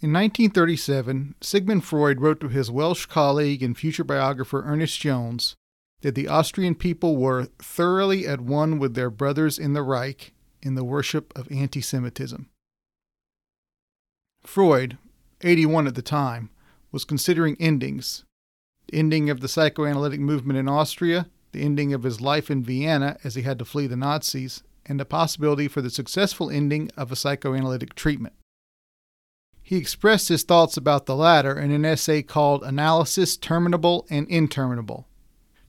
In 1937, Sigmund Freud wrote to his Welsh colleague and future biographer Ernest Jones that the Austrian people were thoroughly at one with their brothers in the Reich in the worship of anti Semitism. Freud, 81 at the time, was considering endings the ending of the psychoanalytic movement in Austria, the ending of his life in Vienna as he had to flee the Nazis, and the possibility for the successful ending of a psychoanalytic treatment. He expressed his thoughts about the latter in an essay called Analysis Terminable and Interminable.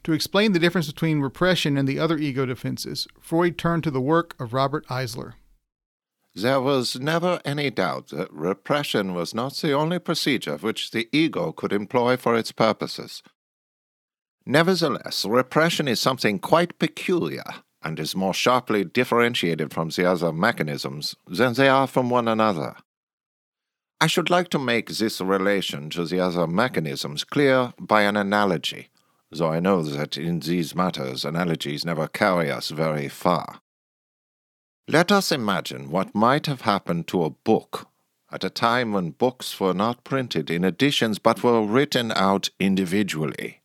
To explain the difference between repression and the other ego defenses, Freud turned to the work of Robert Eisler. There was never any doubt that repression was not the only procedure which the ego could employ for its purposes. Nevertheless, repression is something quite peculiar and is more sharply differentiated from the other mechanisms than they are from one another. I should like to make this relation to the other mechanisms clear by an analogy, though I know that in these matters analogies never carry us very far. Let us imagine what might have happened to a book at a time when books were not printed in editions but were written out individually.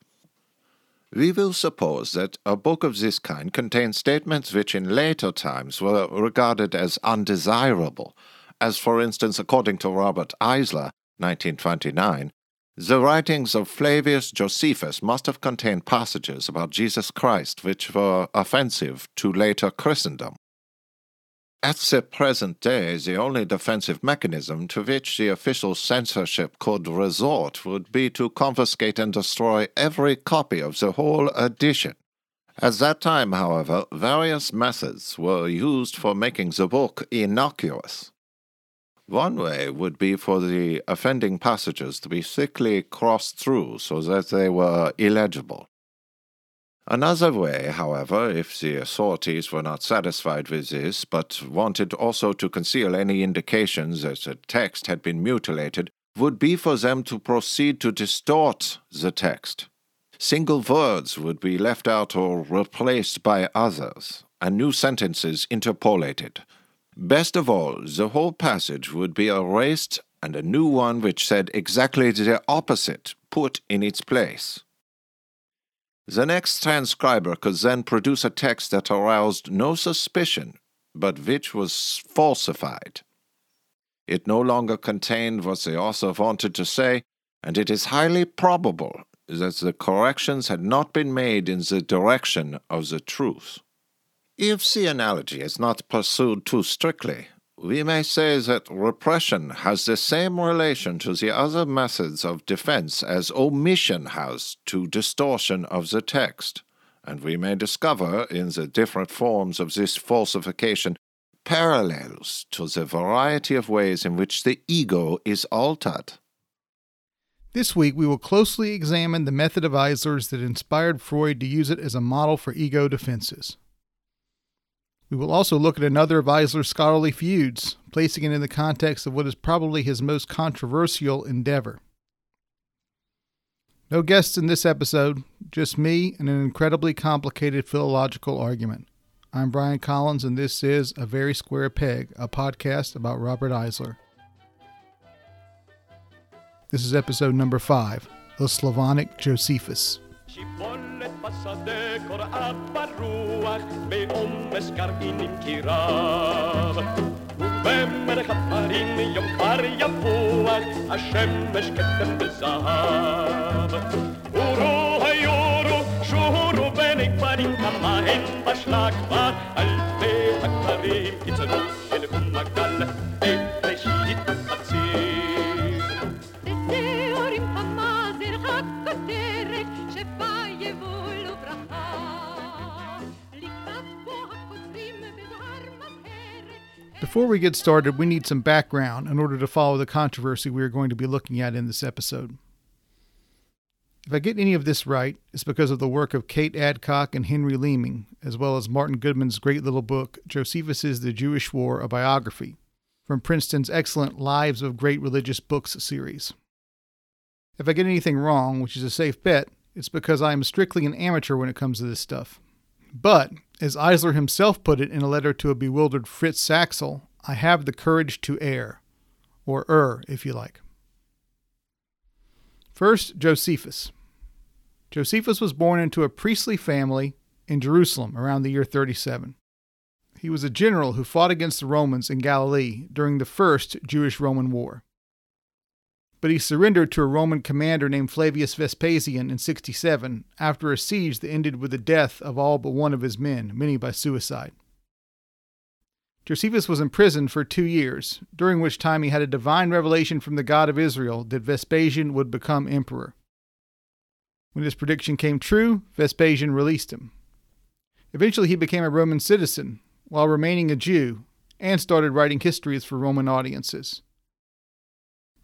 We will suppose that a book of this kind contains statements which in later times were regarded as undesirable as for instance, according to Robert Eisler, 1929, the writings of Flavius Josephus must have contained passages about Jesus Christ which were offensive to later Christendom. At the present day, the only defensive mechanism to which the official censorship could resort would be to confiscate and destroy every copy of the whole edition. At that time, however, various methods were used for making the book innocuous. One way would be for the offending passages to be thickly crossed through so that they were illegible. Another way, however, if the authorities were not satisfied with this, but wanted also to conceal any indications that the text had been mutilated, would be for them to proceed to distort the text. Single words would be left out or replaced by others, and new sentences interpolated, Best of all, the whole passage would be erased and a new one which said exactly the opposite put in its place. The next transcriber could then produce a text that aroused no suspicion, but which was falsified. It no longer contained what the author wanted to say, and it is highly probable that the corrections had not been made in the direction of the truth. If the analogy is not pursued too strictly, we may say that repression has the same relation to the other methods of defense as omission has to distortion of the text, and we may discover in the different forms of this falsification parallels to the variety of ways in which the ego is altered. This week, we will closely examine the method of Eisler's that inspired Freud to use it as a model for ego defenses. We will also look at another of Eisler's scholarly feuds, placing it in the context of what is probably his most controversial endeavor. No guests in this episode, just me and an incredibly complicated philological argument. I'm Brian Collins, and this is A Very Square Peg, a podcast about Robert Eisler. This is episode number five The Slavonic Josephus. בשדה קורעת ברוח, בעומס גרעינים קירב. ובמלך הפרים יום כבר יפוח, השמש כתם בזהב. אורו היורו, שורו בני כפרים, כמה הן בשלה כבר, אלפי הכפרים יצאו אל אום הגל. Before we get started, we need some background in order to follow the controversy we are going to be looking at in this episode. If I get any of this right, it's because of the work of Kate Adcock and Henry Leeming, as well as Martin Goodman's great little book, Josephus's The Jewish War, a biography, from Princeton's excellent Lives of Great Religious Books series. If I get anything wrong, which is a safe bet, it's because I am strictly an amateur when it comes to this stuff. But, as Eisler himself put it in a letter to a bewildered Fritz Saxl, I have the courage to err, or err, if you like. First, Josephus. Josephus was born into a priestly family in Jerusalem around the year 37. He was a general who fought against the Romans in Galilee during the First Jewish Roman War. But he surrendered to a Roman commander named Flavius Vespasian in 67 after a siege that ended with the death of all but one of his men, many by suicide. Josephus was imprisoned for two years, during which time he had a divine revelation from the God of Israel that Vespasian would become emperor. When this prediction came true, Vespasian released him. Eventually, he became a Roman citizen while remaining a Jew and started writing histories for Roman audiences.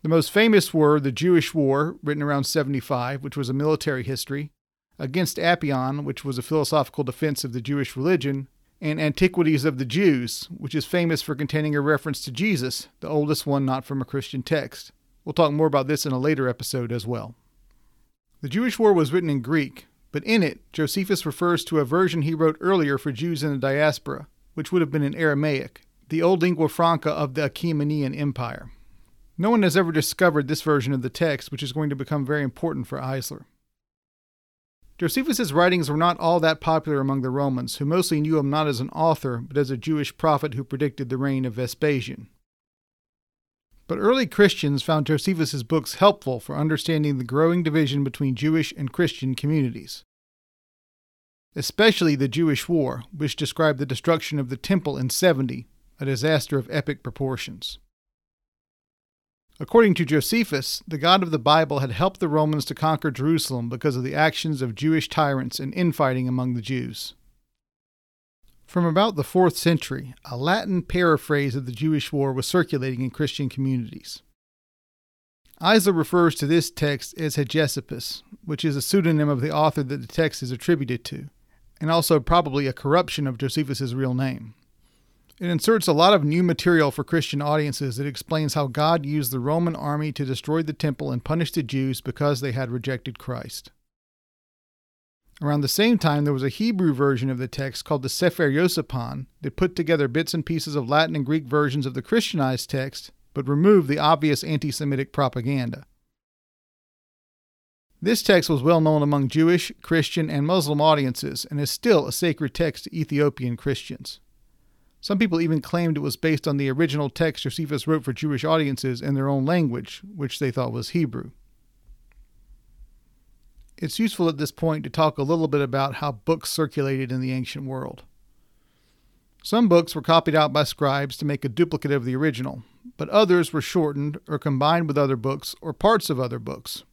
The most famous were the Jewish War, written around 75, which was a military history, Against Apion, which was a philosophical defense of the Jewish religion, and Antiquities of the Jews, which is famous for containing a reference to Jesus, the oldest one not from a Christian text. We'll talk more about this in a later episode as well. The Jewish War was written in Greek, but in it, Josephus refers to a version he wrote earlier for Jews in the diaspora, which would have been in Aramaic, the old lingua franca of the Achaemenian Empire. No one has ever discovered this version of the text, which is going to become very important for Eisler. Josephus's writings were not all that popular among the Romans, who mostly knew him not as an author, but as a Jewish prophet who predicted the reign of Vespasian. But early Christians found Josephus's books helpful for understanding the growing division between Jewish and Christian communities. Especially the Jewish War, which described the destruction of the temple in 70, a disaster of epic proportions. According to Josephus, the God of the Bible had helped the Romans to conquer Jerusalem because of the actions of Jewish tyrants and infighting among the Jews. From about the 4th century, a Latin paraphrase of the Jewish war was circulating in Christian communities. Eisler refers to this text as Hegesippus, which is a pseudonym of the author that the text is attributed to, and also probably a corruption of Josephus's real name. It inserts a lot of new material for Christian audiences that explains how God used the Roman army to destroy the temple and punish the Jews because they had rejected Christ. Around the same time, there was a Hebrew version of the text called the Sefer Yosephan that put together bits and pieces of Latin and Greek versions of the Christianized text, but removed the obvious anti Semitic propaganda. This text was well known among Jewish, Christian, and Muslim audiences and is still a sacred text to Ethiopian Christians. Some people even claimed it was based on the original text Josephus wrote for Jewish audiences in their own language, which they thought was Hebrew. It's useful at this point to talk a little bit about how books circulated in the ancient world. Some books were copied out by scribes to make a duplicate of the original, but others were shortened or combined with other books or parts of other books.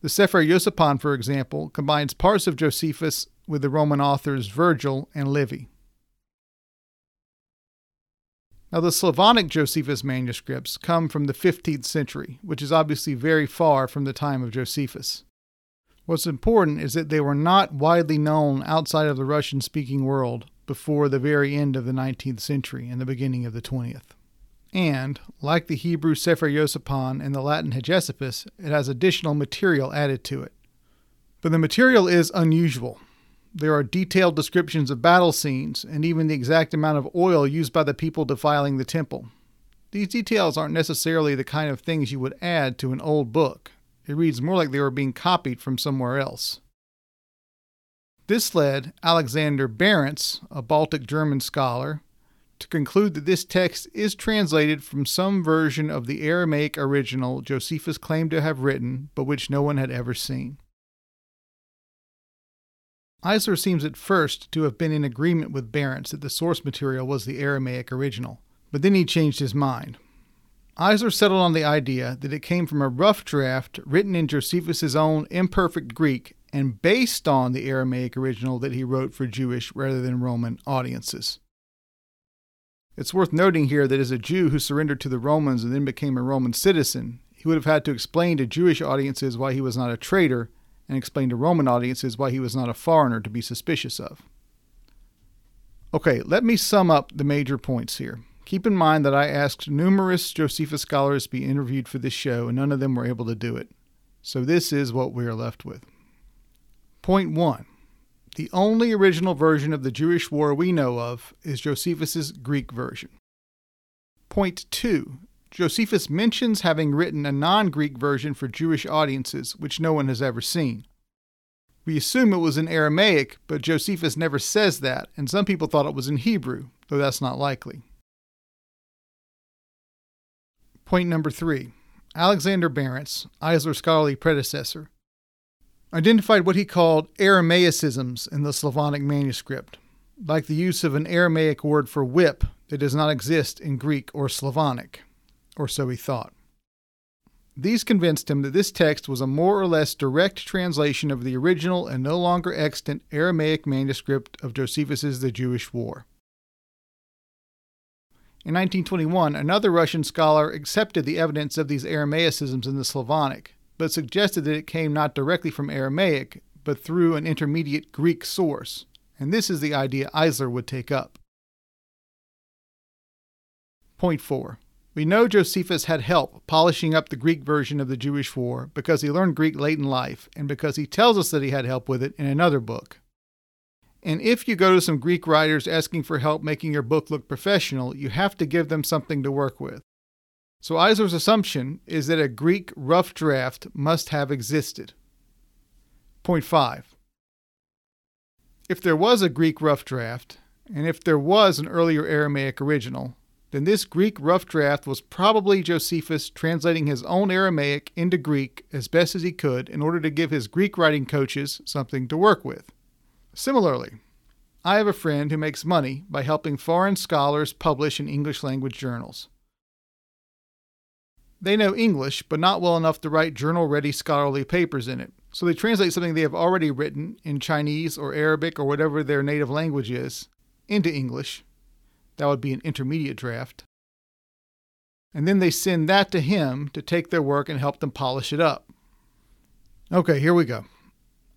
The Sefer Yosephan, for example, combines parts of Josephus with the Roman authors Virgil and Livy. Now, the Slavonic Josephus manuscripts come from the 15th century, which is obviously very far from the time of Josephus. What's important is that they were not widely known outside of the Russian speaking world before the very end of the 19th century and the beginning of the 20th. And, like the Hebrew Sefer Yosephan and the Latin Hegesippus, it has additional material added to it. But the material is unusual. There are detailed descriptions of battle scenes and even the exact amount of oil used by the people defiling the temple. These details aren't necessarily the kind of things you would add to an old book. It reads more like they were being copied from somewhere else. This led Alexander Berendts, a Baltic German scholar, to conclude that this text is translated from some version of the Aramaic original Josephus claimed to have written, but which no one had ever seen. Eisler seems at first to have been in agreement with Berendts that the source material was the Aramaic original, but then he changed his mind. Eisler settled on the idea that it came from a rough draft written in Josephus's own imperfect Greek and based on the Aramaic original that he wrote for Jewish rather than Roman audiences. It's worth noting here that as a Jew who surrendered to the Romans and then became a Roman citizen, he would have had to explain to Jewish audiences why he was not a traitor and explain to Roman audiences why he was not a foreigner to be suspicious of. Okay, let me sum up the major points here. Keep in mind that I asked numerous Josephus scholars to be interviewed for this show, and none of them were able to do it. So this is what we are left with. Point 1. The only original version of the Jewish war we know of is Josephus's Greek version. Point 2. Josephus mentions having written a non Greek version for Jewish audiences, which no one has ever seen. We assume it was in Aramaic, but Josephus never says that, and some people thought it was in Hebrew, though that's not likely. Point number three Alexander Berendts, Eisler's scholarly predecessor, identified what he called Aramaicisms in the Slavonic manuscript, like the use of an Aramaic word for whip that does not exist in Greek or Slavonic, or so he thought. These convinced him that this text was a more or less direct translation of the original and no longer extant Aramaic manuscript of Josephus's The Jewish War. In 1921, another Russian scholar accepted the evidence of these Aramaicisms in the Slavonic, but suggested that it came not directly from Aramaic, but through an intermediate Greek source, and this is the idea Eisler would take up. Point 4. We know Josephus had help polishing up the Greek version of the Jewish War because he learned Greek late in life and because he tells us that he had help with it in another book. And if you go to some Greek writers asking for help making your book look professional, you have to give them something to work with. So Eisler's assumption is that a Greek rough draft must have existed. Point 5. If there was a Greek rough draft, and if there was an earlier Aramaic original, then this Greek rough draft was probably Josephus translating his own Aramaic into Greek as best as he could in order to give his Greek writing coaches something to work with. Similarly, I have a friend who makes money by helping foreign scholars publish in English language journals. They know English, but not well enough to write journal ready scholarly papers in it, so they translate something they have already written in Chinese or Arabic or whatever their native language is into English that would be an intermediate draft. And then they send that to him to take their work and help them polish it up. Okay, here we go.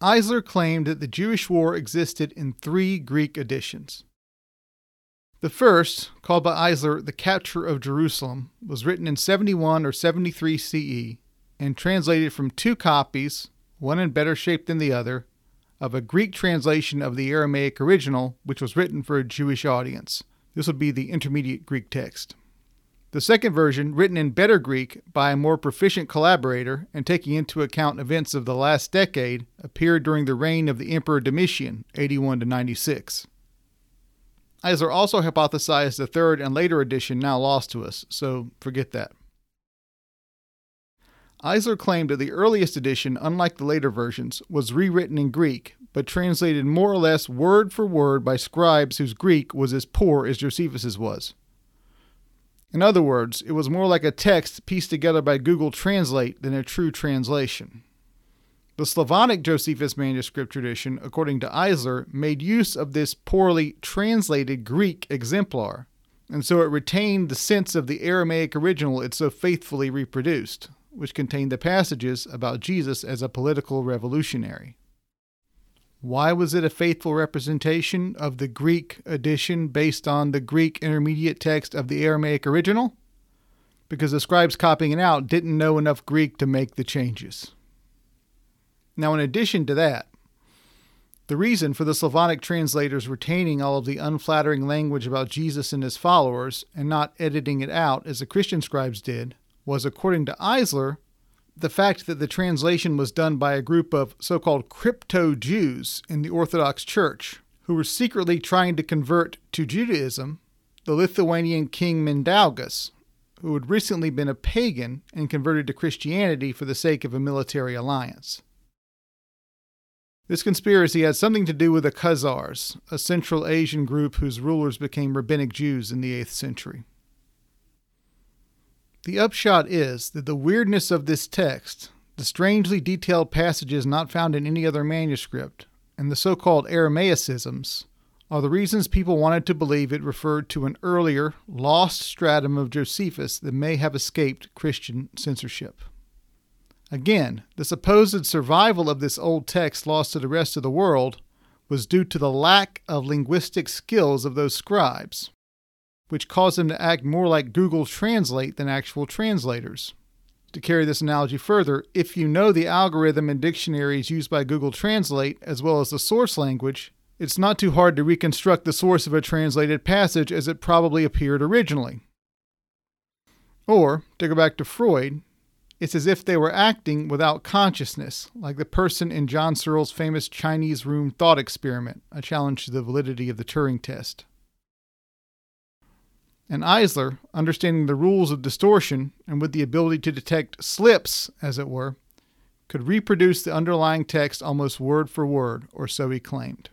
Eisler claimed that the Jewish War existed in three Greek editions. The first, called by Eisler the Capture of Jerusalem, was written in 71 or 73 CE and translated from two copies, one in better shape than the other, of a Greek translation of the Aramaic original, which was written for a Jewish audience. This would be the intermediate Greek text. The second version, written in better Greek by a more proficient collaborator and taking into account events of the last decade, appeared during the reign of the Emperor Domitian, 81 to 96. Eisler also hypothesized the third and later edition now lost to us, so forget that. Eisler claimed that the earliest edition, unlike the later versions, was rewritten in Greek, but translated more or less word for word by scribes whose Greek was as poor as Josephus's was. In other words, it was more like a text pieced together by Google Translate than a true translation. The Slavonic Josephus manuscript tradition, according to Eisler, made use of this poorly translated Greek exemplar, and so it retained the sense of the Aramaic original it so faithfully reproduced which contained the passages about Jesus as a political revolutionary. Why was it a faithful representation of the Greek edition based on the Greek intermediate text of the Aramaic original? Because the scribes copying it out didn't know enough Greek to make the changes. Now, in addition to that, the reason for the Slavonic translators retaining all of the unflattering language about Jesus and his followers and not editing it out as the Christian scribes did was, according to Eisler, the fact that the translation was done by a group of so called crypto Jews in the Orthodox Church who were secretly trying to convert to Judaism the Lithuanian king Mindaugas, who had recently been a pagan and converted to Christianity for the sake of a military alliance. This conspiracy had something to do with the Khazars, a Central Asian group whose rulers became rabbinic Jews in the 8th century. The upshot is that the weirdness of this text, the strangely detailed passages not found in any other manuscript, and the so called Aramaicisms are the reasons people wanted to believe it referred to an earlier, lost stratum of Josephus that may have escaped Christian censorship. Again, the supposed survival of this old text lost to the rest of the world was due to the lack of linguistic skills of those scribes, which caused them to act more like Google Translate than actual translators. To carry this analogy further, if you know the algorithm and dictionaries used by Google Translate, as well as the source language, it's not too hard to reconstruct the source of a translated passage as it probably appeared originally. Or, to go back to Freud, it's as if they were acting without consciousness, like the person in John Searle's famous Chinese room thought experiment, a challenge to the validity of the Turing test. And Eisler, understanding the rules of distortion and with the ability to detect slips, as it were, could reproduce the underlying text almost word for word, or so he claimed.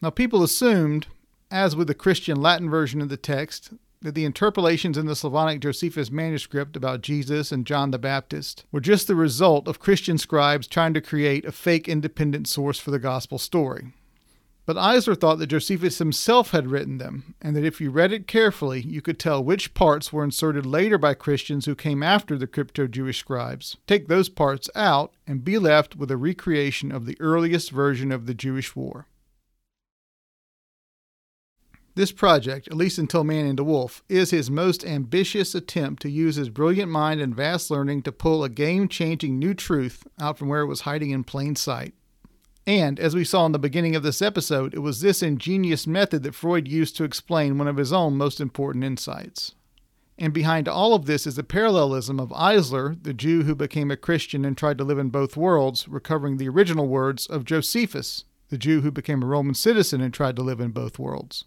Now, people assumed, as with the Christian Latin version of the text, that the interpolations in the Slavonic Josephus manuscript about Jesus and John the Baptist were just the result of Christian scribes trying to create a fake independent source for the gospel story. But Eisler thought that Josephus himself had written them, and that if you read it carefully, you could tell which parts were inserted later by Christians who came after the crypto Jewish scribes, take those parts out, and be left with a recreation of the earliest version of the Jewish war. This project, at least until Man and the Wolf, is his most ambitious attempt to use his brilliant mind and vast learning to pull a game changing new truth out from where it was hiding in plain sight. And, as we saw in the beginning of this episode, it was this ingenious method that Freud used to explain one of his own most important insights. And behind all of this is the parallelism of Eisler, the Jew who became a Christian and tried to live in both worlds, recovering the original words of Josephus, the Jew who became a Roman citizen and tried to live in both worlds.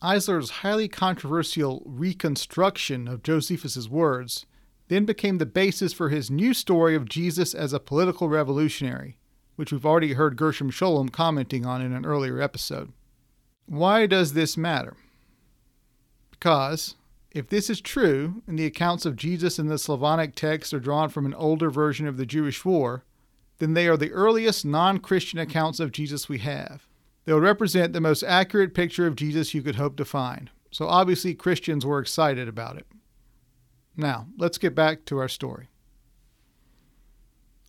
Eisler's highly controversial reconstruction of Josephus's words then became the basis for his new story of Jesus as a political revolutionary, which we've already heard Gershom Scholem commenting on in an earlier episode. Why does this matter? Because if this is true, and the accounts of Jesus in the Slavonic text are drawn from an older version of the Jewish war, then they are the earliest non Christian accounts of Jesus we have. They will represent the most accurate picture of Jesus you could hope to find. So obviously, Christians were excited about it. Now, let's get back to our story.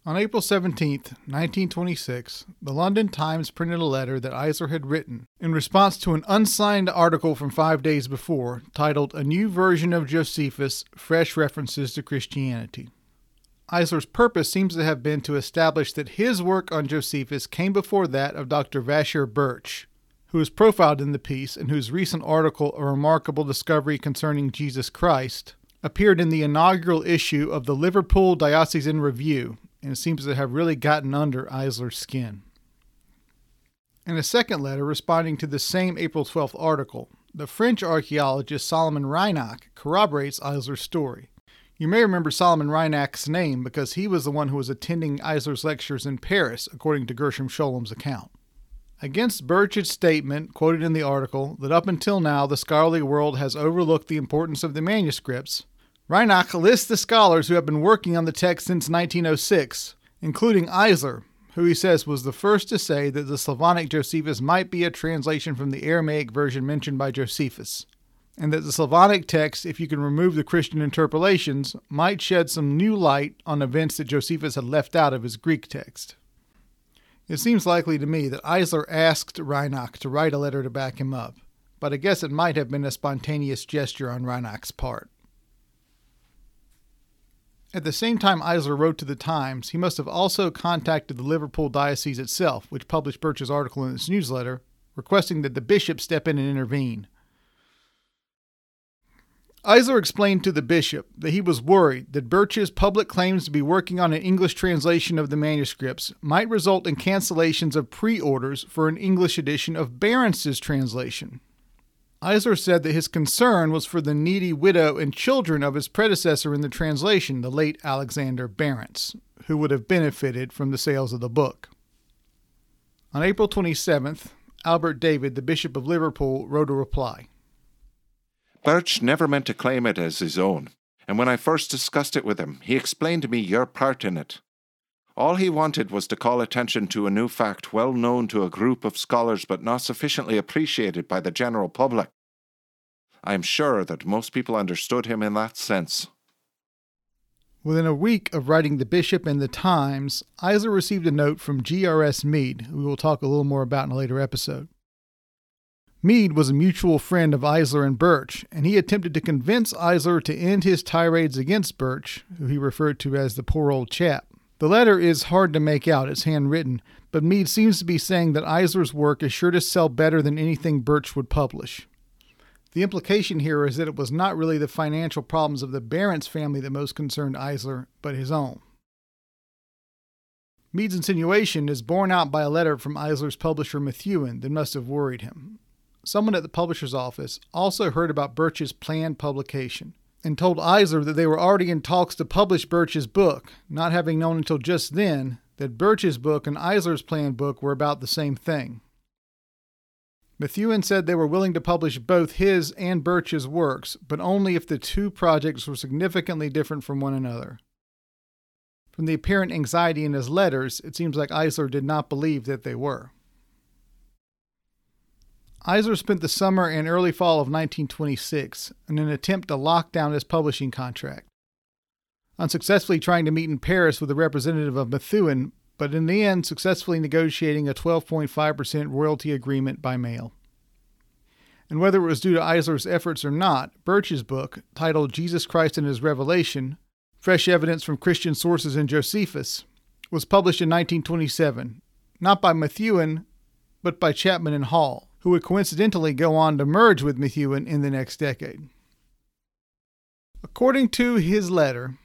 On April 17, 1926, the London Times printed a letter that Eisler had written in response to an unsigned article from five days before titled A New Version of Josephus Fresh References to Christianity. Eisler's purpose seems to have been to establish that his work on Josephus came before that of Dr. Vacher Burch, who is profiled in the piece and whose recent article, A Remarkable Discovery Concerning Jesus Christ, appeared in the inaugural issue of the Liverpool Diocesan Review and seems to have really gotten under Eisler's skin. In a second letter responding to the same April 12th article, the French archaeologist Solomon Reinach corroborates Eisler's story. You may remember Solomon Reinach's name because he was the one who was attending Eisler's lectures in Paris, according to Gershom Scholem's account. Against Burch's statement, quoted in the article, that up until now the scholarly world has overlooked the importance of the manuscripts, Reinach lists the scholars who have been working on the text since 1906, including Eisler, who he says was the first to say that the Slavonic Josephus might be a translation from the Aramaic version mentioned by Josephus and that the Slavonic text, if you can remove the Christian interpolations, might shed some new light on events that Josephus had left out of his Greek text. It seems likely to me that Eisler asked Reinach to write a letter to back him up, but I guess it might have been a spontaneous gesture on Reinach's part. At the same time Eisler wrote to the Times, he must have also contacted the Liverpool Diocese itself, which published Burch's article in its newsletter, requesting that the bishop step in and intervene. Eisler explained to the bishop that he was worried that Burch's public claims to be working on an English translation of the manuscripts might result in cancellations of pre orders for an English edition of Berendts's translation. Eisler said that his concern was for the needy widow and children of his predecessor in the translation, the late Alexander Berendts, who would have benefited from the sales of the book. On April 27th, Albert David, the Bishop of Liverpool, wrote a reply. Burch never meant to claim it as his own, and when I first discussed it with him, he explained to me your part in it. All he wanted was to call attention to a new fact well known to a group of scholars but not sufficiently appreciated by the general public. I am sure that most people understood him in that sense. Within a week of writing The Bishop and the Times, Eisler received a note from G.R.S. Mead, who we will talk a little more about in a later episode. Mead was a mutual friend of Eisler and Burch, and he attempted to convince Eisler to end his tirades against Burch, who he referred to as the poor old chap. The letter is hard to make out, it's handwritten, but Mead seems to be saying that Eisler's work is sure to sell better than anything Burch would publish. The implication here is that it was not really the financial problems of the Berendts family that most concerned Eisler, but his own. Mead's insinuation is borne out by a letter from Eisler's publisher Methuen that must have worried him. Someone at the publisher's office also heard about Burch's planned publication and told Eisler that they were already in talks to publish Burch's book, not having known until just then that Burch's book and Eisler's planned book were about the same thing. Methuen said they were willing to publish both his and Burch's works, but only if the two projects were significantly different from one another. From the apparent anxiety in his letters, it seems like Eisler did not believe that they were. Eisler spent the summer and early fall of 1926 in an attempt to lock down his publishing contract, unsuccessfully trying to meet in Paris with a representative of Methuen, but in the end successfully negotiating a 12.5% royalty agreement by mail. And whether it was due to Eisler's efforts or not, Burch's book, titled Jesus Christ and His Revelation Fresh Evidence from Christian Sources in Josephus, was published in 1927, not by Methuen, but by Chapman and Hall, who would coincidentally go on to merge with Methuen in the next decade. According to his letter,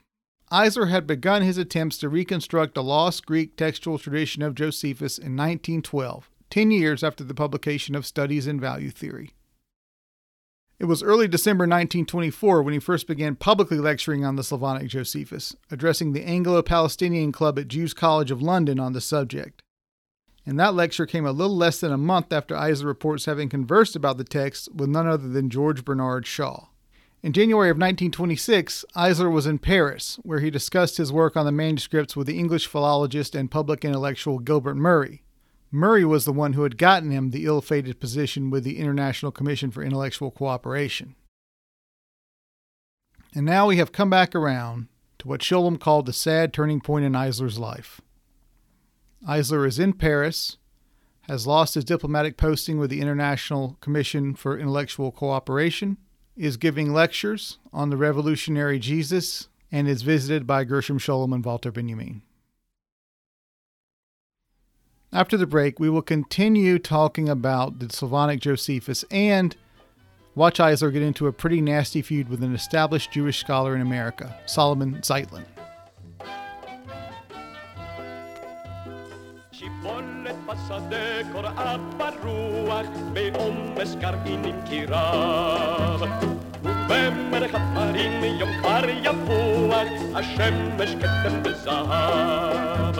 Eisler had begun his attempts to reconstruct a lost Greek textual tradition of Josephus in 1912, 10 years after the publication of Studies in Value Theory. It was early December 1924 when he first began publicly lecturing on the Slavonic Josephus, addressing the Anglo Palestinian Club at Jews College of London on the subject. And that lecture came a little less than a month after Eisler reports having conversed about the text with none other than George Bernard Shaw. In January of 1926, Eisler was in Paris, where he discussed his work on the manuscripts with the English philologist and public intellectual Gilbert Murray. Murray was the one who had gotten him the ill fated position with the International Commission for Intellectual Cooperation. And now we have come back around to what Scholem called the sad turning point in Eisler's life. Eisler is in Paris, has lost his diplomatic posting with the International Commission for Intellectual Cooperation, is giving lectures on the revolutionary Jesus and is visited by Gershom Scholem and Walter Benjamin. After the break, we will continue talking about the Slavonic Josephus and watch Eisler get into a pretty nasty feud with an established Jewish scholar in America, Solomon Zeitlin. פרשת קורעת ברוח בעומס גרעינים כי רב ובמלך הדברים יום כבר יפוח השמש כתם וזהב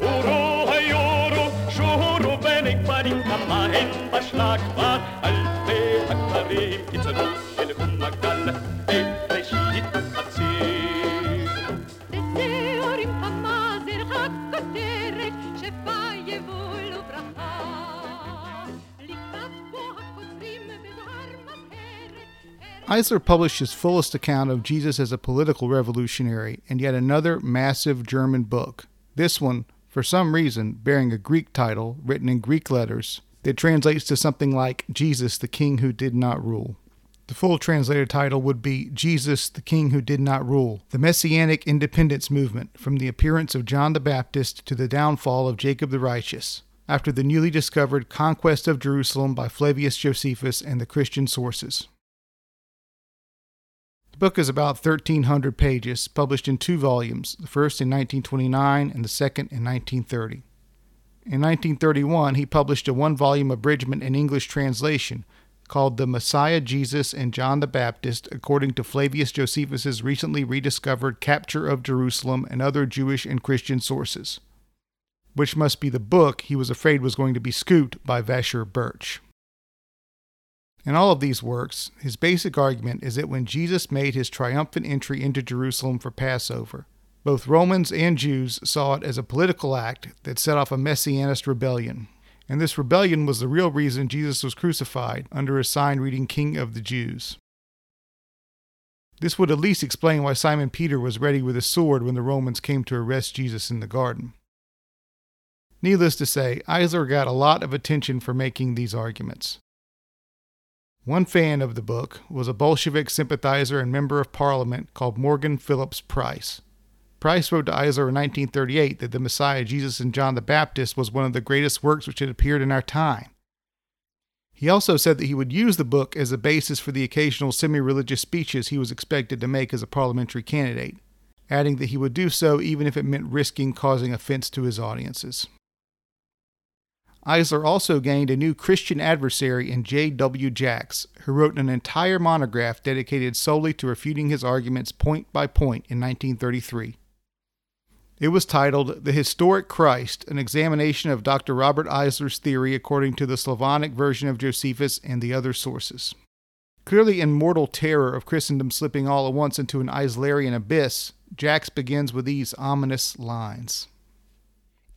אורו היורו שורו ונגמרים כמה הם בשלה כבר אלפי הכתרים קיצרו אל הום הגל Eisler published his fullest account of Jesus as a political revolutionary and yet another massive German book. This one, for some reason, bearing a Greek title written in Greek letters that translates to something like Jesus, the King Who Did Not Rule. The full translated title would be Jesus, the King Who Did Not Rule The Messianic Independence Movement from the Appearance of John the Baptist to the Downfall of Jacob the Righteous, after the newly discovered conquest of Jerusalem by Flavius Josephus and the Christian sources. The book is about 1,300 pages, published in two volumes, the first in 1929 and the second in 1930. In 1931, he published a one volume abridgment in English translation called The Messiah Jesus and John the Baptist, according to Flavius Josephus's recently rediscovered Capture of Jerusalem and other Jewish and Christian sources, which must be the book he was afraid was going to be scooped by Vacher Burch. In all of these works, his basic argument is that when Jesus made his triumphant entry into Jerusalem for Passover, Both Romans and Jews saw it as a political act that set off a messianist rebellion. And this rebellion was the real reason Jesus was crucified under a sign reading King of the Jews. This would at least explain why Simon Peter was ready with a sword when the Romans came to arrest Jesus in the garden. Needless to say, Eisler got a lot of attention for making these arguments. One fan of the book was a Bolshevik sympathizer and member of parliament called Morgan Phillips Price. Price wrote to Eisler in 1938 that the Messiah Jesus and John the Baptist was one of the greatest works which had appeared in our time. He also said that he would use the book as a basis for the occasional semi religious speeches he was expected to make as a parliamentary candidate, adding that he would do so even if it meant risking causing offense to his audiences. Eisler also gained a new Christian adversary in J.W. Jacks, who wrote an entire monograph dedicated solely to refuting his arguments point by point in 1933. It was titled The Historic Christ An Examination of Dr. Robert Eisler's Theory According to the Slavonic Version of Josephus and the Other Sources. Clearly in mortal terror of Christendom slipping all at once into an Eislerian abyss, Jacks begins with these ominous lines.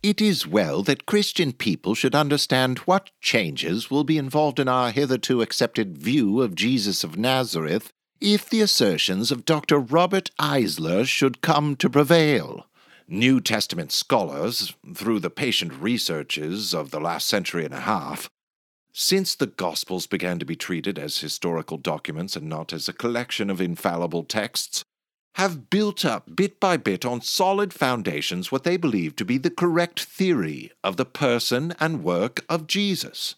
It is well that Christian people should understand what changes will be involved in our hitherto accepted view of Jesus of Nazareth if the assertions of Dr. Robert Eisler should come to prevail. New Testament scholars, through the patient researches of the last century and a half, since the Gospels began to be treated as historical documents and not as a collection of infallible texts, have built up bit by bit on solid foundations what they believe to be the correct theory of the person and work of Jesus.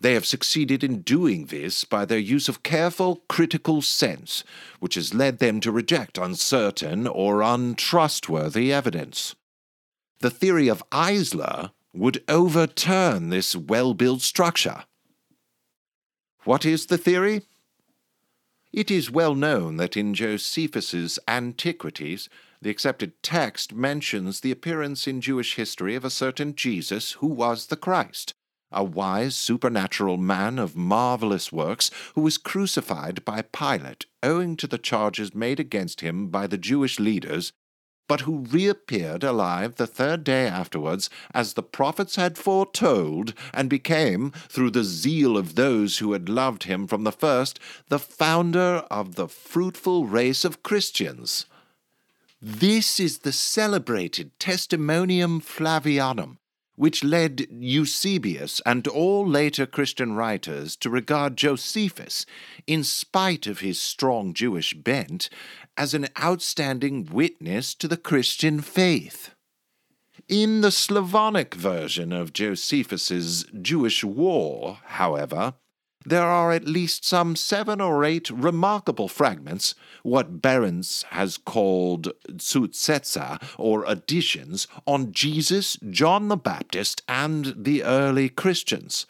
They have succeeded in doing this by their use of careful critical sense, which has led them to reject uncertain or untrustworthy evidence. The theory of Eisler would overturn this well built structure. What is the theory? It is well known that in Josephus's Antiquities, the accepted text mentions the appearance in Jewish history of a certain Jesus who was the Christ a wise supernatural man of marvelous works, who was crucified by Pilate owing to the charges made against him by the Jewish leaders, but who reappeared alive the third day afterwards, as the prophets had foretold, and became, through the zeal of those who had loved him from the first, the founder of the fruitful race of Christians. This is the celebrated Testimonium Flavianum, which led Eusebius and all later Christian writers to regard Josephus, in spite of his strong Jewish bent, as an outstanding witness to the Christian faith. In the Slavonic version of Josephus's Jewish War, however, there are at least some seven or eight remarkable fragments, what Berendts has called Zusätze, or additions, on Jesus, John the Baptist, and the early Christians.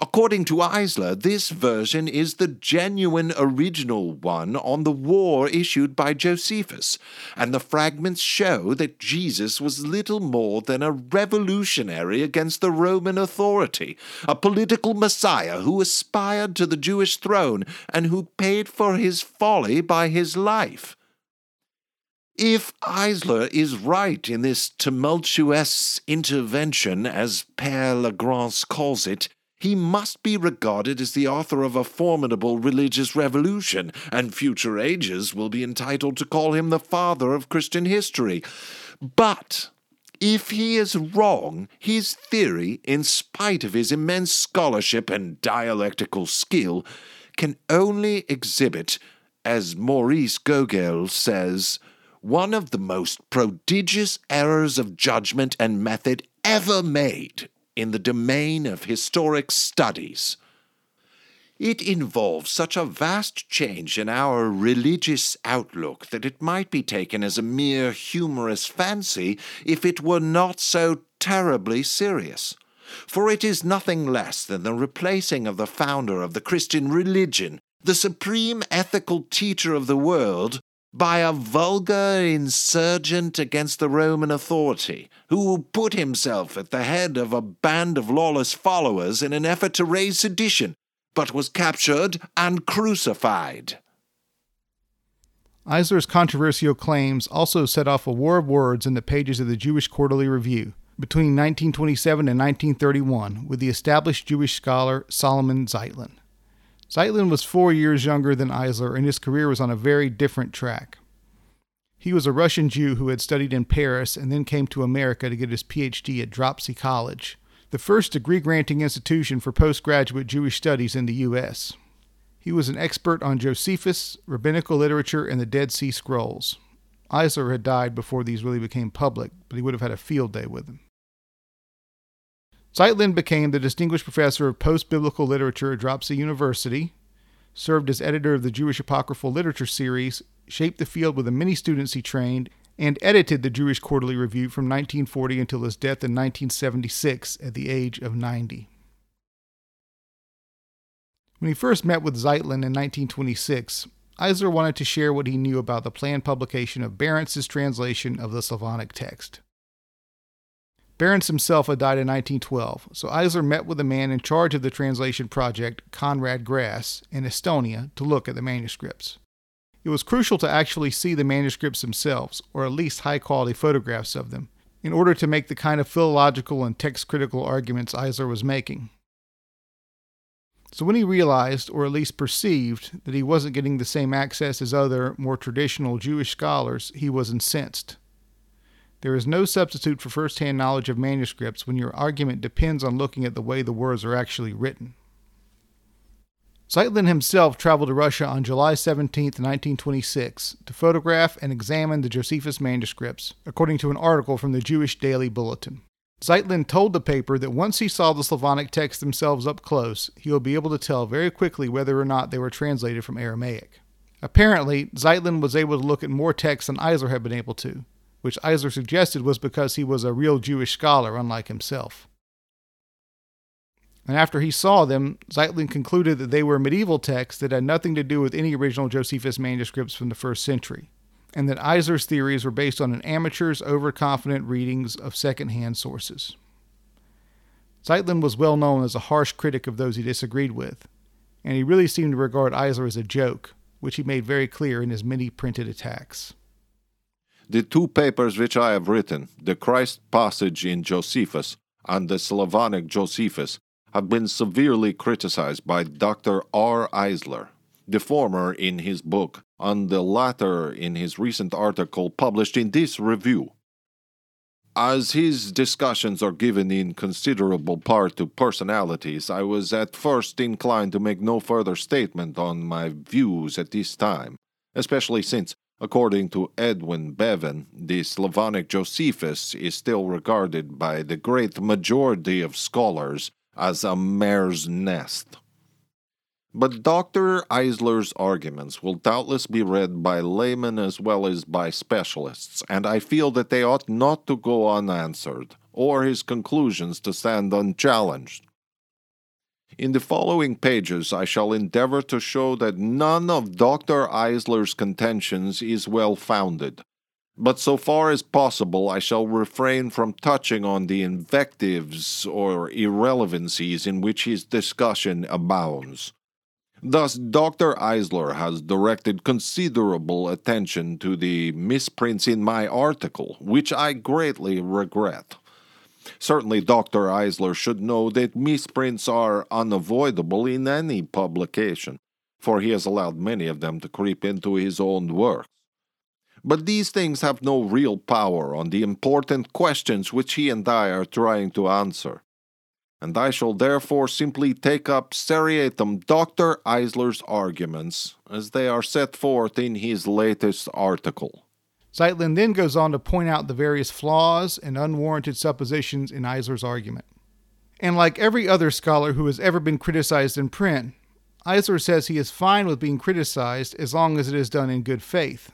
According to Eisler, this version is the genuine original one on the war issued by Josephus, and the fragments show that Jesus was little more than a revolutionary against the Roman authority, a political messiah who aspired to the Jewish throne and who paid for his folly by his life. If Eisler is right in this tumultuous intervention, as Père Lagrange calls it, he must be regarded as the author of a formidable religious revolution, and future ages will be entitled to call him the father of Christian history. But if he is wrong, his theory, in spite of his immense scholarship and dialectical skill, can only exhibit, as Maurice Goguel says, one of the most prodigious errors of judgment and method ever made in the domain of historic studies. It involves such a vast change in our religious outlook that it might be taken as a mere humorous fancy if it were not so terribly serious. For it is nothing less than the replacing of the founder of the Christian religion, the supreme ethical teacher of the world, by a vulgar insurgent against the Roman authority, who put himself at the head of a band of lawless followers in an effort to raise sedition, but was captured and crucified. Eisler's controversial claims also set off a war of words in the pages of the Jewish Quarterly Review between 1927 and 1931 with the established Jewish scholar Solomon Zeitlin. Zeitlin was four years younger than Eisler, and his career was on a very different track. He was a Russian Jew who had studied in Paris and then came to America to get his PhD at Dropsie College, the first degree granting institution for postgraduate Jewish studies in the U.S. He was an expert on Josephus, rabbinical literature, and the Dead Sea Scrolls. Eisler had died before these really became public, but he would have had a field day with them. Zeitlin became the Distinguished Professor of Post Biblical Literature at Dropsie University, served as editor of the Jewish Apocryphal Literature series, shaped the field with the many students he trained, and edited the Jewish Quarterly Review from 1940 until his death in 1976 at the age of 90. When he first met with Zeitlin in 1926, Eisler wanted to share what he knew about the planned publication of Berendts's translation of the Slavonic text. Berendts himself had died in 1912, so Eisler met with the man in charge of the translation project, Konrad Grass, in Estonia to look at the manuscripts. It was crucial to actually see the manuscripts themselves, or at least high quality photographs of them, in order to make the kind of philological and text critical arguments Eisler was making. So when he realized, or at least perceived, that he wasn't getting the same access as other, more traditional Jewish scholars, he was incensed. There is no substitute for first hand knowledge of manuscripts when your argument depends on looking at the way the words are actually written. Zeitlin himself traveled to Russia on July 17, 1926, to photograph and examine the Josephus manuscripts, according to an article from the Jewish Daily Bulletin. Zeitlin told the paper that once he saw the Slavonic texts themselves up close, he would be able to tell very quickly whether or not they were translated from Aramaic. Apparently, Zeitlin was able to look at more texts than Eisler had been able to, which Eisler suggested was because he was a real Jewish scholar, unlike himself. And after he saw them, Zeitlin concluded that they were medieval texts that had nothing to do with any original Josephus manuscripts from the first century and that Eisler's theories were based on an amateur's overconfident readings of second-hand sources. Zeitlin was well known as a harsh critic of those he disagreed with, and he really seemed to regard Eisler as a joke, which he made very clear in his many printed attacks. The two papers which I have written, the Christ passage in Josephus and the Slavonic Josephus, have been severely criticized by Dr. R. Eisler, the former in his book and the latter in his recent article published in this review. As his discussions are given in considerable part to personalities, I was at first inclined to make no further statement on my views at this time, especially since, according to Edwin Bevan, the Slavonic Josephus is still regarded by the great majority of scholars as a mare's nest. But Dr. Eisler's arguments will doubtless be read by laymen as well as by specialists, and I feel that they ought not to go unanswered, or his conclusions to stand unchallenged. In the following pages, I shall endeavor to show that none of Dr. Eisler's contentions is well founded, but so far as possible, I shall refrain from touching on the invectives or irrelevancies in which his discussion abounds. Thus, Dr. Eisler has directed considerable attention to the misprints in my article, which I greatly regret. Certainly, Dr. Eisler should know that misprints are unavoidable in any publication, for he has allowed many of them to creep into his own works. But these things have no real power on the important questions which he and I are trying to answer and I shall therefore simply take up seriatim Dr. Eisler's arguments as they are set forth in his latest article. Zeitlin then goes on to point out the various flaws and unwarranted suppositions in Eisler's argument. And like every other scholar who has ever been criticized in print, Eisler says he is fine with being criticized as long as it is done in good faith.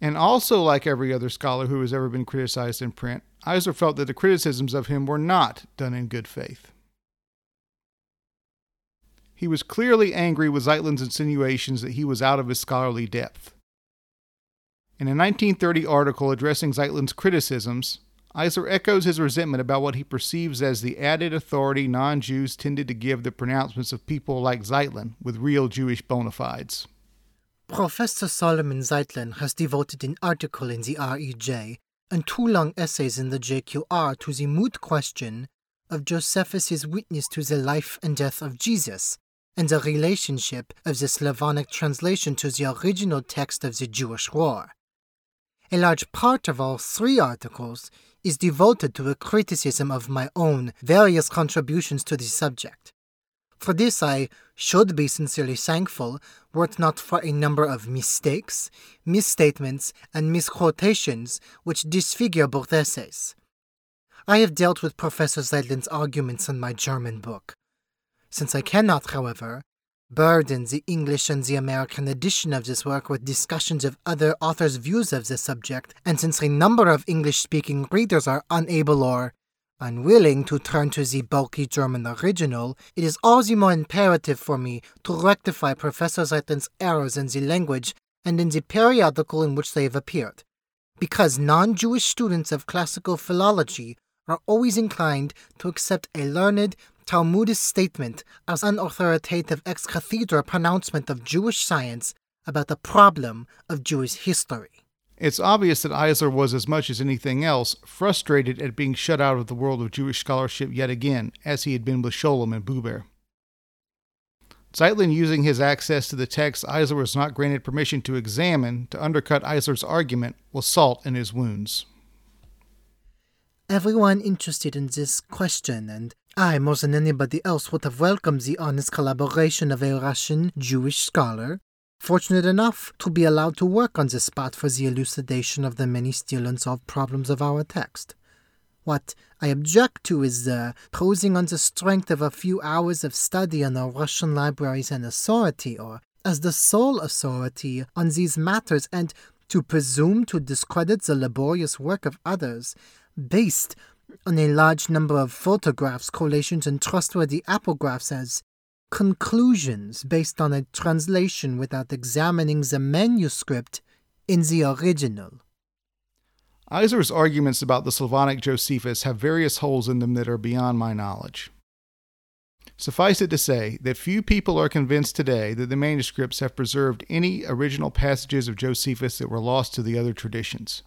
And also, like every other scholar who has ever been criticized in print, Eisler felt that the criticisms of him were not done in good faith. He was clearly angry with Zeitlin's insinuations that he was out of his scholarly depth. In a 1930 article addressing Zeitlin's criticisms, Eisler echoes his resentment about what he perceives as the added authority non Jews tended to give the pronouncements of people like Zeitlin with real Jewish bona fides. Professor Solomon Zeitlin has devoted an article in the REJ and two long essays in the JQR to the moot question of Josephus's witness to the life and death of Jesus and the relationship of the Slavonic translation to the original text of the Jewish War. A large part of all three articles is devoted to a criticism of my own various contributions to the subject. For this I should be sincerely thankful were it not for a number of mistakes, misstatements, and misquotations which disfigure both essays. I have dealt with Professor Zeitlin's arguments in my German book. Since I cannot, however, burden the English and the American edition of this work with discussions of other authors' views of the subject, and since a number of English speaking readers are unable or unwilling to turn to the bulky German original, it is all the more imperative for me to rectify Professor Zeitlin's errors in the language and in the periodical in which they have appeared, because non Jewish students of classical philology are always inclined to accept a learned Talmudic statement as an authoritative ex cathedra pronouncement of Jewish science about the problem of Jewish history. It's obvious that Eisler was, as much as anything else, frustrated at being shut out of the world of Jewish scholarship yet again, as he had been with Scholem and Buber. Zeitlin using his access to the text Eisler was not granted permission to examine to undercut Eisler's argument was salt in his wounds. Everyone interested in this question, and I, more than anybody else, would have welcomed the honest collaboration of a Russian Jewish scholar, fortunate enough to be allowed to work on the spot for the elucidation of the many still unsolved problems of our text. What I object to is the posing on the strength of a few hours of study in the Russian libraries an authority, or as the sole authority on these matters, and to presume to discredit the laborious work of others based on a large number of photographs, collations, and trustworthy apographs as conclusions based on a translation without examining the manuscript in the original. Eisler's arguments about the Slavonic Josephus have various holes in them that are beyond my knowledge. Suffice it to say that few people are convinced today that the manuscripts have preserved any original passages of Josephus that were lost to the other traditions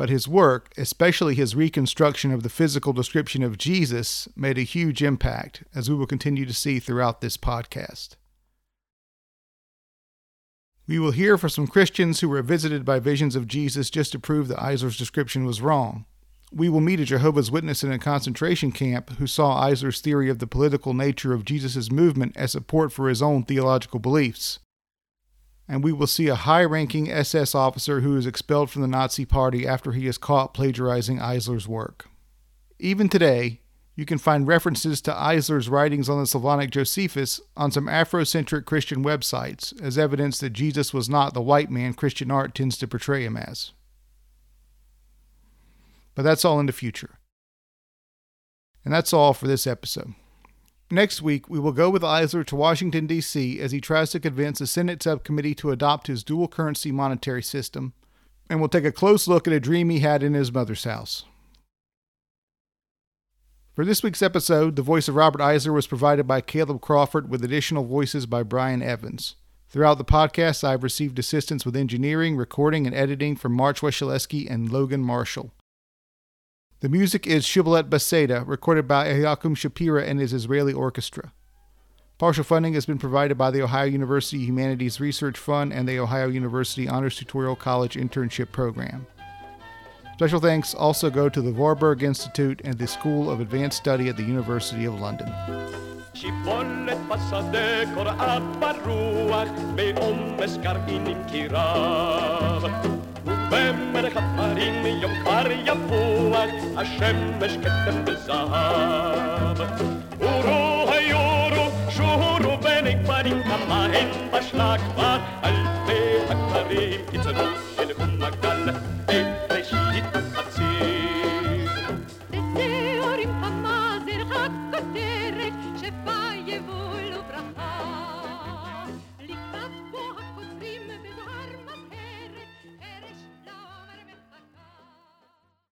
but his work, especially his reconstruction of the physical description of Jesus, made a huge impact, as we will continue to see throughout this podcast. We will hear from some Christians who were visited by visions of Jesus just to prove that Eisler's description was wrong. We will meet a Jehovah's Witness in a concentration camp who saw Eisler's theory of the political nature of Jesus' movement as support for his own theological beliefs and we will see a high ranking SS officer who is expelled from the Nazi Party after he is caught plagiarizing Eisler's work. Even today, you can find references to Eisler's writings on the Slavonic Josephus on some Afrocentric Christian websites as evidence that Jesus was not the white man Christian art tends to portray him as. But that's all in the future. And that's all for this episode. Next week, we will go with Eisler to Washington, D.C. as he tries to convince a Senate subcommittee to adopt his dual currency monetary system, and we'll take a close look at a dream he had in his mother's house. For this week's episode, the voice of Robert Eisler was provided by Caleb Crawford with additional voices by Brian Evans. Throughout the podcast, I've received assistance with engineering, recording, and editing from March Weshalewski and Logan Marshall. The music is Shibboleth Beseda, recorded by Eliakim Shapira and his Israeli orchestra. Partial funding has been provided by the Ohio University Humanities Research Fund and the Ohio University Honors Tutorial College Internship Program. Special thanks also go to the Warburg Institute and the School of Advanced Study at the University of London. במלך הפרים יום קר יפוח, השמש כתם בזהב. אורו היורו, שורו בני כפרים, כמה הם בשלה כבר, אלפי הכפרים יצאו אל אומה גל.